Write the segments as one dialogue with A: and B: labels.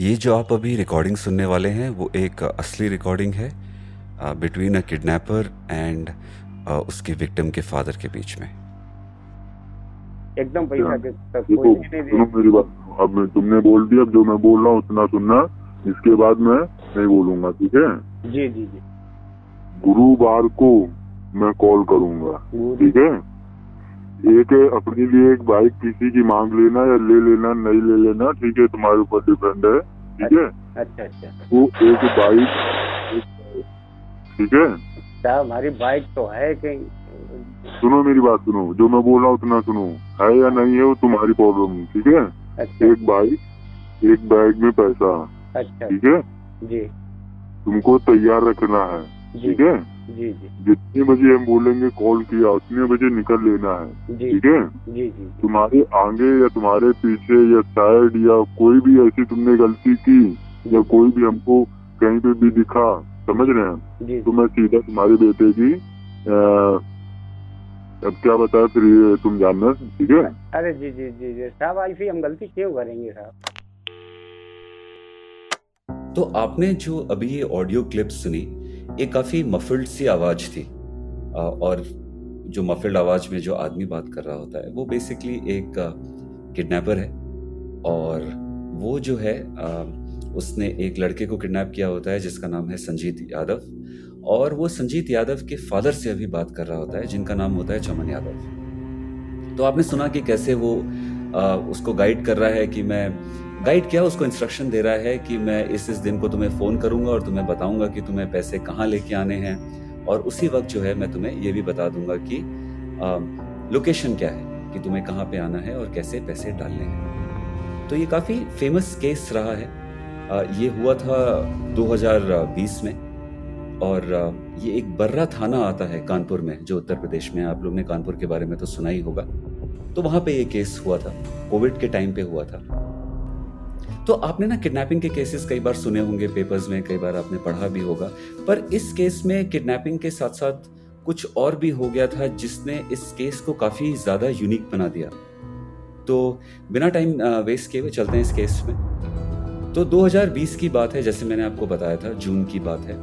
A: ये जो आप अभी रिकॉर्डिंग सुनने वाले हैं वो एक असली रिकॉर्डिंग है बिटवीन अ किडनैपर एंड उसके विक्टिम के फादर के बीच में।
B: एकदम पैसा
C: देखो
B: कोई नहीं
C: सुनो
B: दे
C: मेरी बात अब मैं तुमने बोल दिया अब जो मैं बोल रहा हूँ उतना सुनना। इसके बाद मैं नहीं बोलूँगा ठीक है?
B: जी जी जी।
C: गुरुवार को मैं कॉल करूँगा ठीक है? एक अपने लिए एक बाइक किसी की मांग लेना या ले लेना नहीं ले लेना ठीक है तुम्हारे ऊपर डिपेंड है ठीक है?
B: अच्छा अच्छा
C: वो एक बाइक ठीक है?
B: साहब हमारी बाइक तो है कहीं
C: सुनो मेरी बात सुनो जो मैं बोल रहा हूँ उतना सुनो है या नहीं है वो तुम्हारी प्रॉब्लम ठीक है?
B: अच्छा।
C: एक बाइक एक बैग में पैसा
B: अच्छा।
C: ठीक है?
B: जी।
C: तुमको तैयार रखना है ठीक है?
B: जी जी।
C: जितने बजे हम बोलेंगे कॉल किया उतने बजे निकल लेना है। ठीक है?
B: जी जी।
C: तुम्हारे आगे या तुम्हारे पीछे या साइड या कोई भी ऐसी तुमने गलती की या कोई भी हमको कहीं पे भी दिखा समझ रहे हैं?
B: जी।
C: तो मैं सीधा तुम्हारे बेटे की अब क्या बताया फिर ये तुम जानना ठीक है?
B: अरे जी जी जी जी। साहब ऐसी हम गलती क्यों करेंगे साहब?
A: तो आपने जो अभी ये ऑडियो क्लिप सुनी ये काफ़ी मफिल्ड सी आवाज़ थी। और जो मफिल्ड आवाज़ में जो आदमी बात कर रहा होता है वो बेसिकली एक किडनैपर है। और वो जो है उसने एक लड़के को किडनैप किया होता है जिसका नाम है संजीत यादव। और वो संजीत यादव के फादर से अभी बात कर रहा होता है जिनका नाम होता है चमन यादव। तो आपने सुना कि कैसे वो आ, उसको गाइड कर रहा है कि मैं गाइड क्या उसको इंस्ट्रक्शन दे रहा है कि मैं इस इस दिन को तुम्हें फ़ोन करूँगा और तुम्हें बताऊँगा कि तुम्हें पैसे कहाँ लेके आने हैं। और उसी वक्त जो है मैं तुम्हें ये भी बता दूँगा कि लोकेशन क्या है कि तुम्हें कहाँ पे आना है और कैसे पैसे डालने हैं। तो ये काफ़ी फ़ेमस केस रहा है। आ, ये हुआ था 2020 में और ये एक बर्रा थाना आता है कानपुर में जो उत्तर प्रदेश में आप लोग ने कानपुर के बारे में तो सुना ही होगा। तो वहाँ पे ये केस हुआ था। कोविड के टाइम पे हुआ था। तो आपने ना किडनैपिंग के केसेस कई बार सुने होंगे पेपर्स में कई बार आपने पढ़ा भी होगा, पर इस केस में किडनैपिंग के साथ साथ कुछ और भी हो गया था जिसने इस केस को काफ़ी ज़्यादा यूनिक बना दिया। तो बिना टाइम वेस्ट किए हुए चलते हैं इस केस में। तो 2020 की बात है, जैसे मैंने आपको बताया था, जून की बात है।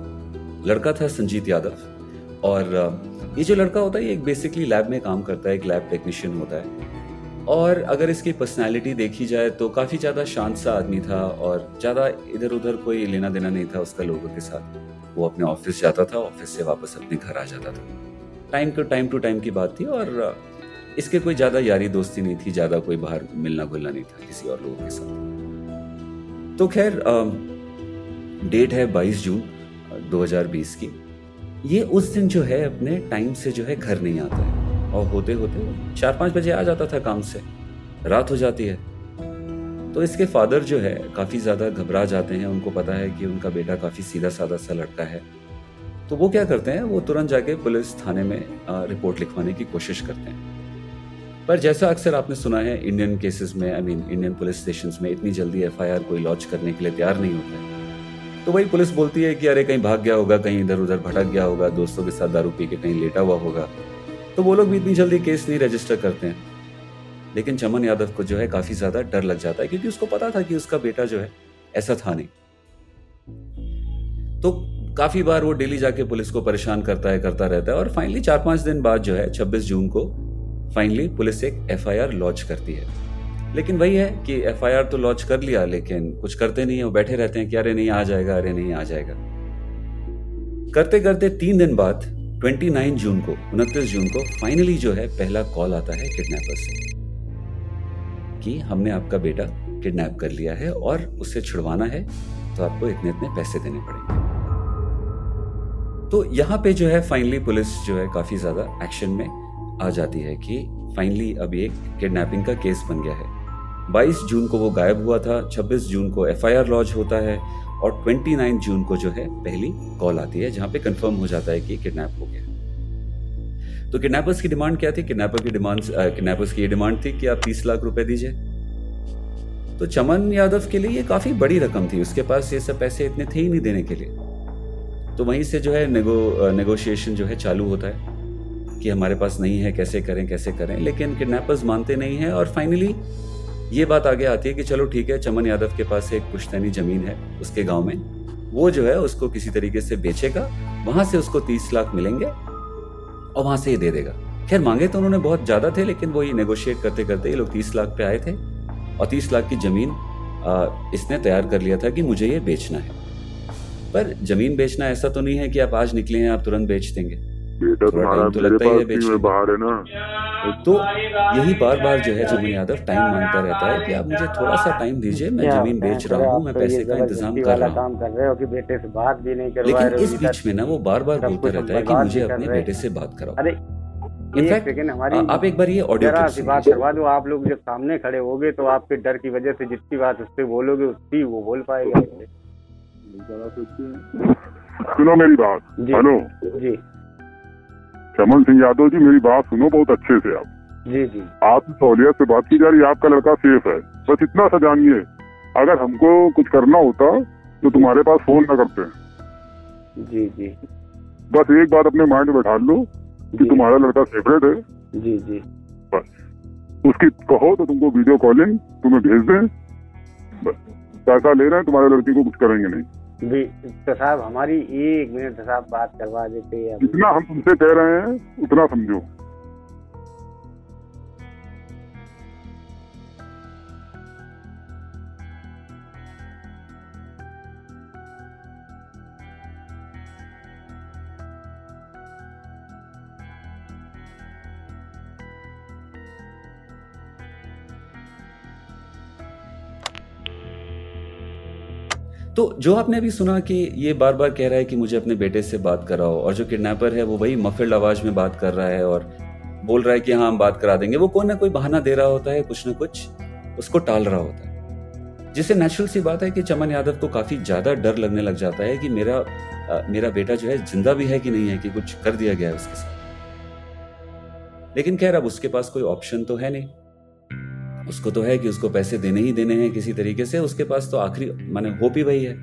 A: लड़का था संजीत यादव और ये जो लड़का होता है, ये एक बेसिकली लैब में काम करता है, एक लैब टेक्नीशियन होता है। और अगर इसकी पर्सनालिटी देखी जाए तो काफ़ी ज़्यादा शांत सा आदमी था और ज़्यादा इधर उधर कोई लेना देना नहीं था उसका लोगों के साथ। वो अपने ऑफ़िस जाता था ऑफ़िस से वापस अपने घर आ जाता था। Time to time to time की बात थी और इसके कोई ज़्यादा यारी दोस्ती नहीं थी ज़्यादा कोई बाहर मिलना घुलना नहीं था किसी और लोगों के साथ। तो खैर डेट है 22 जून अ, 2020 की। ये उस दिन जो है अपने टाइम से जो है घर नहीं आता है। और होते होते चार पाँच बजे आ जाता था काम से। रात हो जाती है। तो इसके फादर जो है, काफ़ी ज़्यादा घबरा जाते हैं। उनको पता है कि उनका बेटा काफ़ी सीधा साधा सा लड़का है। तो वो क्या करते हैं, वो तुरंत जाके पुलिस थाने में रिपोर्ट लिखवाने की कोशिश करते हैं। पर जैसा अक्सर आपने सुना है, इंडियन केसेस में I mean Indian police station में इतनी जल्दी एफआईआर कोई लॉन्च करने के लिए तैयार नहीं होता है। तो वही पुलिस बोलती है कि, अरे, कहीं भाग गया होगा, कहीं इधर उधर भटक गया होगा, दोस्तों के साथ दारू पी के कहीं लेटा हुआ होगा। तो वो लोग भी इतनी जल्दी केस नहीं रजिस्टर करते हैं। लेकिन चमन यादव को जो है काफ़ी ज़्यादा डर लग जाता है, क्योंकि उसको पता था कि उसका बेटा जो है, ऐसा था नहीं। तो काफ़ी बार वो डेली जाके पुलिस को परेशान करता है, करता रहता है और फाइनली चार पाँच दिन बाद जो है 26 जून को फाइनली पुलिस एक एफआईआर लॉन्च करती है। लेकिन वही है कि एफआईआर तो लॉन्च कर लिया, लेकिन कुछ करते नहीं है, वो बैठे रहते हैं कि अरे नहीं, आ जाएगा, अरे नहीं, आ जाएगा। करते करते तीन दिन बाद 29 जून को 29 जून को फाइनली जो है, पहला कॉल आता है किडनैपर से। कि हमने आपका बेटा किडनैप कर लिया है और उससे छुड़वाना है तो आपको इतने इतने पैसे देने पड़ेंगे। तो यहाँ पे जो है फाइनली पुलिस जो है, काफ़ी ज़्यादा एक्शन में आ जाती है कि फाइनली अब एक किडनैपिंग का केस बन गया है। 22 जून को वो गायब हुआ था 26 जून को एफआईआर लॉन्च होता है और 29 जून को जो है पहली कॉल आती है, जहाँ पे कंफर्म हो जाता है कि किडनैप हो गया। तो किडनैपर्स की डिमांड क्या थी? किडनैपर की डिमांड किडनैपर्स की ये डिमांड थी कि आप तीस लाख रुपए दीजिए। तो चमन यादव के लिए ये काफ़ी बड़ी रकम थी, उसके पास ये सब पैसे इतने थे ही नहीं देने के लिए। तो वहीं से जो है नेगो नेगोशिएशन जो है चालू होता है, कि हमारे पास नहीं है, कैसे करें कैसे करें, लेकिन किडनैपर्स मानते नहीं हैं और फाइनली ये बात आगे आती है कि चलो ठीक है, चमन यादव के पास एक पुश्तैनी ज़मीन है उसके गाँव में। वो जो है उसको किसी तरीके से बेचेगा, वहाँ से उसको तीस लाख मिलेंगे और वहाँ से ये दे देगा। खैर, मांगे तो उन्होंने बहुत ज़्यादा थे, लेकिन वो ये नेगोशिएट करते करते ये लोग तीस लाख पे आए थे और तीस लाख की ज़मीन इसने तैयार कर लिया था कि मुझे ये बेचना है। पर ज़मीन बेचना ऐसा तो नहीं है कि आप आज निकले हैं, आप तुरंत बेच देंगे।
C: बेटा तुम्हारा तो लगता ही है बेचने बाहर है ना।
A: तो यही बार बार जो है ज़मीन यादव टाइम माँगता रहता है कि आप मुझे थोड़ा सा टाइम दीजिए मैं ज़मीन बेच रहा हूँ मैं पैसे का इंतज़ाम कर रहा हूँ।
B: कर रहे हो कि बेटे से बात भी नहीं
A: लेकिन इस बीच में ना वो बार बार बोलता रहता है कि मुझे अपने बेटे से बात कराओ।
B: अरे
A: इनफैक्ट हमारी आप एक बार ये ऑडियो
B: बात करवा दो आप लोग जब सामने खड़े होगे तो आपके डर की वजह से जितनी बात उससे बोलोगे उतनी वो बोल पाएगा।
C: सुनो मेरी बात हेलो
B: जी।
C: चमन सिंह यादव जी मेरी बात सुनो बहुत अच्छे से आप।
B: जी जी।
C: आप सहूलियत से बात की जा रही है आपका लड़का सेफ़ है। बस इतना सा जानिए अगर हमको कुछ करना होता तो तुम्हारे पास फ़ोन न करते।
B: जी जी।
C: बस एक बात अपने माइंड में बैठा लो कि तुम्हारा लड़का सेपरेट
B: है। जी जी।
C: बस। उसकी कहो तो तुमको वीडियो कॉलिंग तुम्हें भेज दें। बस। पैसा ले रहे हैं तुम्हारे लड़की को कुछ करेंगे नहीं।
B: तो साहब, हमारी एक मिनट साहब बात करवा देते हैं।
C: जितना हम तुमसे कह रहे हैं, उतना समझो।
A: जो आपने अभी सुना कि ये बार बार कह रहा है कि मुझे अपने बेटे से बात कराओ और जो किडनैपर है वो वही मफिल्ड आवाज़ में बात कर रहा है और बोल रहा है कि हाँ हम बात करा देंगे। वो कोई ना कोई बहाना दे रहा होता है कुछ ना कुछ उसको टाल रहा होता है। जिससे नेचुरल सी बात है कि चमन यादव को काफ़ी ज़्यादा डर लगने लग जाता है कि मेरा आ, मेरा बेटा जो है ज़िंदा भी है कि नहीं है कि कुछ कर दिया गया है उसके साथ। लेकिन खैर अब उसके पास कोई ऑप्शन तो है नहीं। उसको तो है कि उसको पैसे देने ही देने हैं किसी तरीके से, उसके पास तो आखिरी, माने होप ही वही है।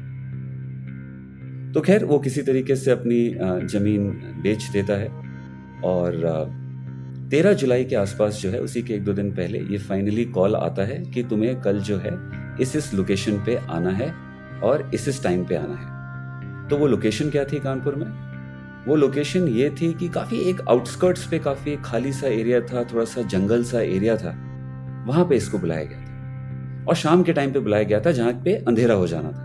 A: तो खैर, वो किसी तरीके से अपनी ज़मीन बेच देता है और तेरह जुलाई के आसपास जो है, उसी के एक दो दिन पहले ये फाइनली कॉल आता है कि तुम्हें कल जो है, इस इस लोकेशन पे आना है और इस इस टाइम पे आना है। तो वो लोकेशन क्या थी कानपुर में? वो लोकेशन ये थी कि काफ़ी एक आउटस्कर्ट्स पे काफ़ी खाली सा एरिया था, थोड़ा सा जंगल सा एरिया था। वहाँ पे इसको बुलाया गया था। और शाम के टाइम पे बुलाया गया था जहाँ पे अंधेरा हो जाना था।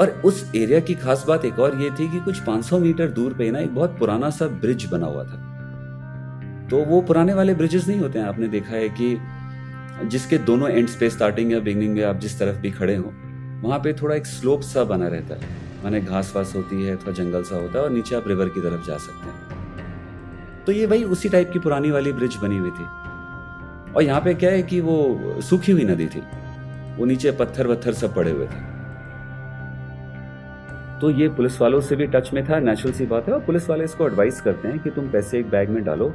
A: और उस एरिया की खास बात एक और ये थी कि कुछ 500 मीटर दूर पे ना एक बहुत पुराना सा ब्रिज बना हुआ था। तो वो पुराने वाले ब्रिजेस नहीं होते हैं? आपने देखा है कि जिसके दोनों एंड पे स्टार्टिंग या बिगनिंग में आप जिस तरफ़ भी खड़े हो, वहाँ पे थोड़ा एक स्लोप सा बना रहता है। माने घास वास होती है, थोड़ा जंगल सा होता है और नीचे आप रिवर की तरफ़ जा सकते हैं। तो ये वही उसी टाइप की पुरानी वाली ब्रिज बनी हुई थी। और यहाँ पे क्या है कि वो सूखी हुई नदी थी। वो नीचे पत्थर वत्थर सब पड़े हुए थे। तो ये पुलिस वालों से भी टच में था, नेचुरल सी बात है। और पुलिस वाले इसको एडवाइस करते हैं कि तुम पैसे एक बैग में डालो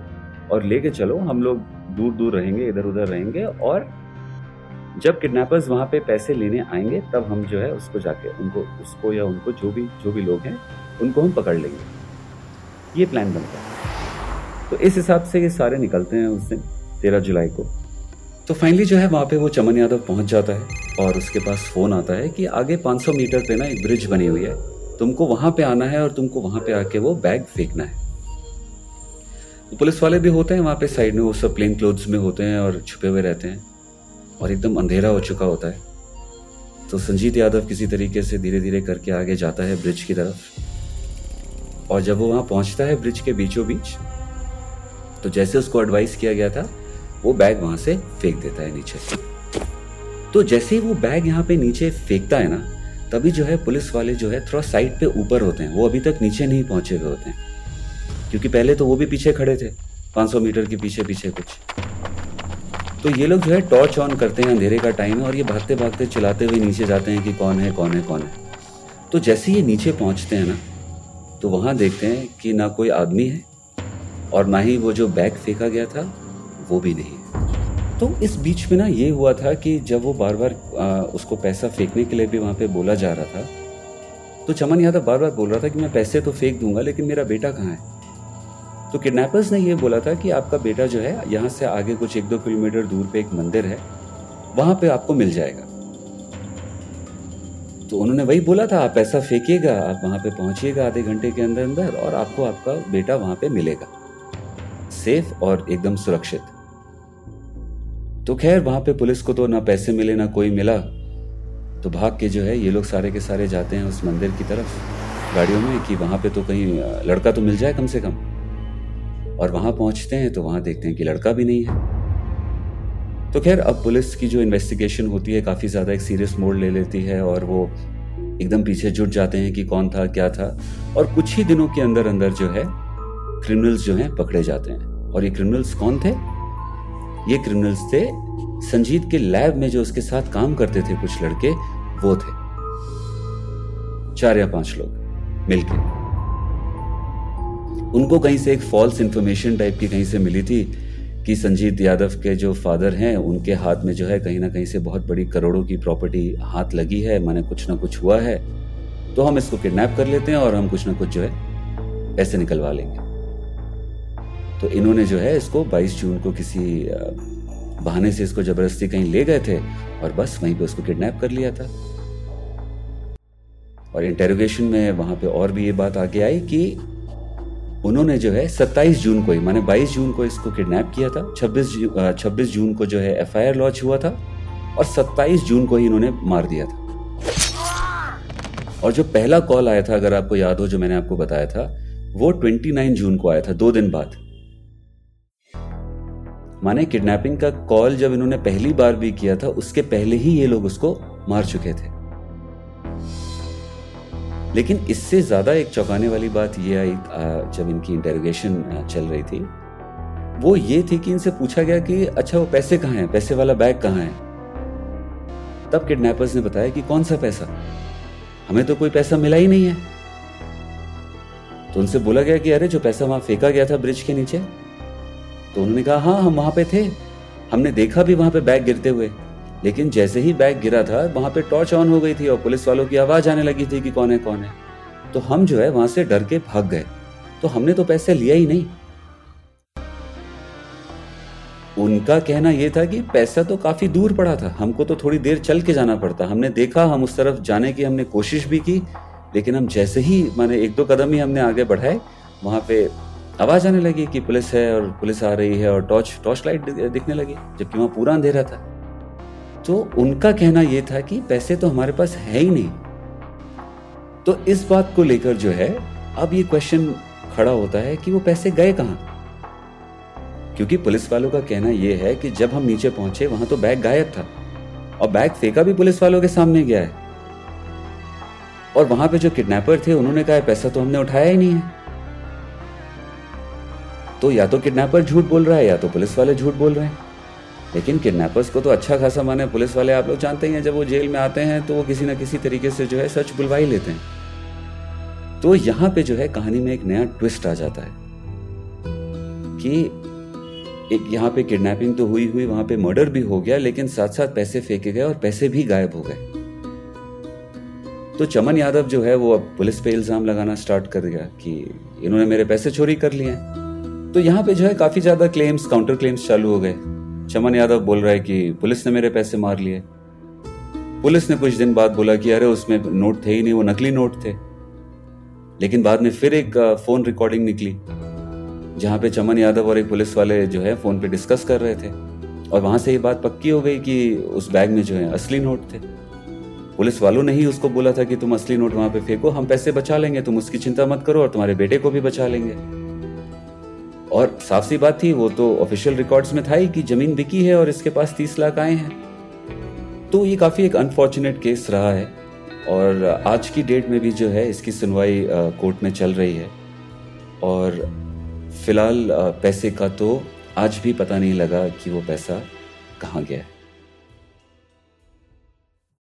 A: और लेके चलो। हम लोग दूर दूर रहेंगे इधर उधर रहेंगे और जब किडनैपर्स वहाँ पे पैसे लेने आएँगे, तब हम जो है उसको जाके, उनको, उसको या उनको जो भी जो भी लोग हैं, उनको हम पकड़ लेंगे। ये प्लान बनता है। तो इस हिसाब से ये सारे निकलते हैं उस दिन। तेरह जुलाई को। तो फाइनली जो है, वहाँ पे वो चमन यादव पहुँच जाता है और उसके पास फ़ोन आता है कि आगे 500 मीटर पे ना एक ब्रिज बनी हुई है। तुमको वहाँ पे आना है और तुमको वहाँ पे आके वो बैग फेंकना है। तो पुलिस वाले भी होते हैं, वहाँ पे साइड में वो सब प्लेन क्लोथ्स में होते हैं और छुपे हुए रहते हैं और एकदम अंधेरा हो चुका होता है। तो संजीत यादव किसी तरीके से धीरे धीरे करके आगे जाता है ब्रिज की तरफ़। और जब वो वहाँ पहुँचता है ब्रिज के बीचों बीच तो जैसे उसको एडवाइस किया गया था वो बैग वहाँ से फेंक देता है नीचे। तो जैसे ही वो बैग यहाँ पे नीचे फेंकता है ना, तभी जो है पुलिस वाले जो है थोड़ा साइड पे ऊपर होते हैं। वो अभी तक नीचे नहीं पहुँचे हुए होते हैं। क्योंकि पहले तो वो भी पीछे खड़े थे 500 मीटर के पीछे पीछे कुछ। तो ये लोग जो है टॉर्च ऑन करते हैं अंधेरे का टाइम है और ये भागते भागते चलाते हुए नीचे जाते हैं कि कौन है कौन है कौन है। तो जैसे ये नीचे पहुँचते हैं ना तो वहाँ देखते हैं कि ना कोई आदमी है और ना ही वो जो बैग फेंका गया था वो भी नहीं। तो इस बीच में ना ये हुआ था कि जब वो बार बार उसको पैसा फेंकने के लिए भी वहाँ पे बोला जा रहा था तो चमन यादव बार बार बोल रहा था कि मैं पैसे तो फेंक दूँगा, लेकिन मेरा बेटा कहाँ है? तो किडनैपर्स ने ये बोला था कि आपका बेटा जो है, यहाँ से आगे कुछ एक दो किलोमीटर दूर पे एक मंदिर है, वहाँ पे आपको मिल जाएगा। तो उन्होंने वही बोला था, आप पैसा फेंकिएगा, आप वहाँ पे पहुंचिएगा आधे घंटे के अंदर अंदर और आपको आपका बेटा वहाँ पे मिलेगा। सेफ़ और एकदम सुरक्षित। तो खैर, वहाँ पे पुलिस को तो ना पैसे मिले, ना कोई मिला। तो भाग के जो है, ये लोग सारे के सारे जाते हैं उस मंदिर की तरफ़ गाड़ियों में कि वहाँ पे तो कहीं लड़का तो मिल जाए कम से कम। और वहाँ पहुँचते हैं तो वहाँ देखते हैं कि लड़का भी नहीं है। तो खैर, अब पुलिस की जो इन्वेस्टिगेशन होती है, काफ़ी ज़्यादा एक सीरियस मोड ले लेती है और वो एकदम पीछे जुट जाते हैं कि कौन था, क्या था। और कुछ ही दिनों के अंदर अंदर जो है क्रिमिनल्स जो हैं पकड़े जाते हैं। और ये क्रिमिनल्स कौन थे? ये क्रिमिनल्स थे। संजीत के लैब में जो उसके साथ काम करते थे कुछ लड़के, वो थे। चार या पाँच लोग मिलके। उनको कहीं से एक फॉल्स इंफॉर्मेशन टाइप की कहीं से मिली थी कि संजीत यादव के जो फादर हैं, उनके हाथ में जो है कहीं ना कहीं से बहुत बड़ी करोड़ों की प्रॉपर्टी हाथ लगी है, माने कुछ ना कुछ हुआ है। तो हम इसको किडनैप कर लेते हैं और हम कुछ ना कुछ जो है पैसे निकलवा लेंगे। तो इन्होंने जो है इसको 22 जून को किसी बहाने से इसको ज़बरदस्ती कहीं ले गए थे और बस वहीं पे उसको किडनैप कर लिया था। और इंटेरोगेशन में वहाँ पे और भी ये बात आगे आई कि उन्होंने जो है 27 जून को ही, माने 22 जून को इसको किडनैप किया था 26 26 जून को जो है एफआईआर लॉन्च हुआ था और 27 जून को ही इन्होंने मार दिया था। और जो पहला कॉल आया था, अगर आपको याद हो, जो मैंने आपको बताया था, वो 29 जून को आया था, दो दिन बाद। माने किडनैपिंग का कॉल जब इन्होंने पहली बार भी किया था, उसके पहले ही ये लोग उसको मार चुके थे। लेकिन इससे ज़्यादा एक चौंकाने वाली बात यह आई जब इनकी इंटेरोगेशन चल रही थी। वो ये थी कि इनसे पूछा गया कि अच्छा वो पैसे कहाँ हैं? पैसे वाला बैग कहाँ है? तब किडनैपर्स ने बताया कि, कौन सा पैसा? हमें तो कोई पैसा मिला ही नहीं है। तो उनसे बोला गया कि, अरे, जो पैसा वहाँ फेंका गया था ब्रिज के नीचे तो उन्होंने कहा हाँ हम वहाँ पे थे। हमने देखा भी वहाँ पे बैग गिरते हुए। लेकिन जैसे ही बैग गिरा था, वहाँ पे टॉर्च ऑन हो गई थी और पुलिस वालों की आवाज़ आने लगी थी कि कौन है कौन है। तो हम जो है, वहाँ से डर के भाग गए। तो हमने तो पैसे लिया ही नहीं। उनका कहना यह था कि पैसा तो काफ़ी दूर पड़ा था। हमको तो थोड़ी देर चल के जाना पड़ता। हमने देखा, हम उस तरफ़ जाने की हमने कोशिश भी की, लेकिन हम जैसे ही माने एक दो कदम ही हमने आगे बढ़ाए, वहाँ पे आवाज़ आने लगी कि पुलिस है और पुलिस आ रही है और टॉर्च टॉर्च लाइट दिखने लगी, जबकि वहाँ पूरा अंधेरा था। तो उनका कहना यह था कि पैसे तो हमारे पास है ही नहीं। तो इस बात को लेकर जो है, अब ये क्वेश्चन खड़ा होता है कि वो पैसे गए कहाँ? क्योंकि पुलिस वालों का कहना यह है कि जब हम नीचे पहुँचे, वहाँ तो बैग गायब था। और बैग फेंका भी पुलिस वालों के सामने गया है। और वहाँ पे जो किडनैपर थे, उन्होंने कहा, पैसा तो हमने उठाया ही नहीं है। तो या तो किडनैपर झूठ बोल रहा है, या तो पुलिस वाले झूठ बोल रहे हैं। लेकिन किडनैपर्स को तो अच्छा खासा माने, पुलिस वाले आप लोग जानते ही हैं, जब वो जेल में आते हैं तो वो किसी ना किसी तरीके से जो है सच बुलवा ही लेते हैं। तो यहाँ पे जो है कहानी में एक नया ट्विस्ट आ जाता है कि एक यहाँ पे किडनैपिंग तो हुई हुई, वहाँ पे मर्डर भी हो गया, लेकिन साथ साथ पैसे फेंके गए और पैसे भी गायब हो गए। तो चमन यादव जो है वो अब पुलिस पे इल्ज़ाम लगाना स्टार्ट कर दिया कि इन्होंने मेरे पैसे चोरी कर लिए तो यहाँ पे जो है काफ़ी ज़्यादा क्लेम्स काउंटर क्लेम्स चालू हो गए। चमन यादव बोल रहा है कि पुलिस ने मेरे पैसे मार लिए। पुलिस ने कुछ दिन बाद बोला कि अरे उसमें नोट थे ही नहीं, वो नकली नोट थे। लेकिन बाद में फिर एक फ़ोन रिकॉर्डिंग निकली, जहाँ पे चमन यादव और एक पुलिस वाले जो है फ़ोन पे डिस्कस कर रहे थे। और वहाँ से ये बात पक्की हो गई कि उस बैग में जो है असली नोट थे। पुलिस वालों ने ही उसको बोला था कि तुम असली नोट वहाँ पे फेंको, हम पैसे बचा लेंगे, तुम उसकी चिंता मत करो और तुम्हारे बेटे को भी बचा लेंगे। और साफ़ सी बात थी, वो तो ऑफिशियल रिकॉर्ड्स में था ही कि ज़मीन बिकी है और इसके पास तीस लाख आए हैं। तो ये काफ़ी एक अनफॉर्चुनेट केस रहा है और आज की डेट में भी जो है, इसकी सुनवाई कोर्ट में चल रही है। और फ़िलहाल पैसे का तो आज भी पता नहीं लगा कि वो पैसा कहाँ गया है।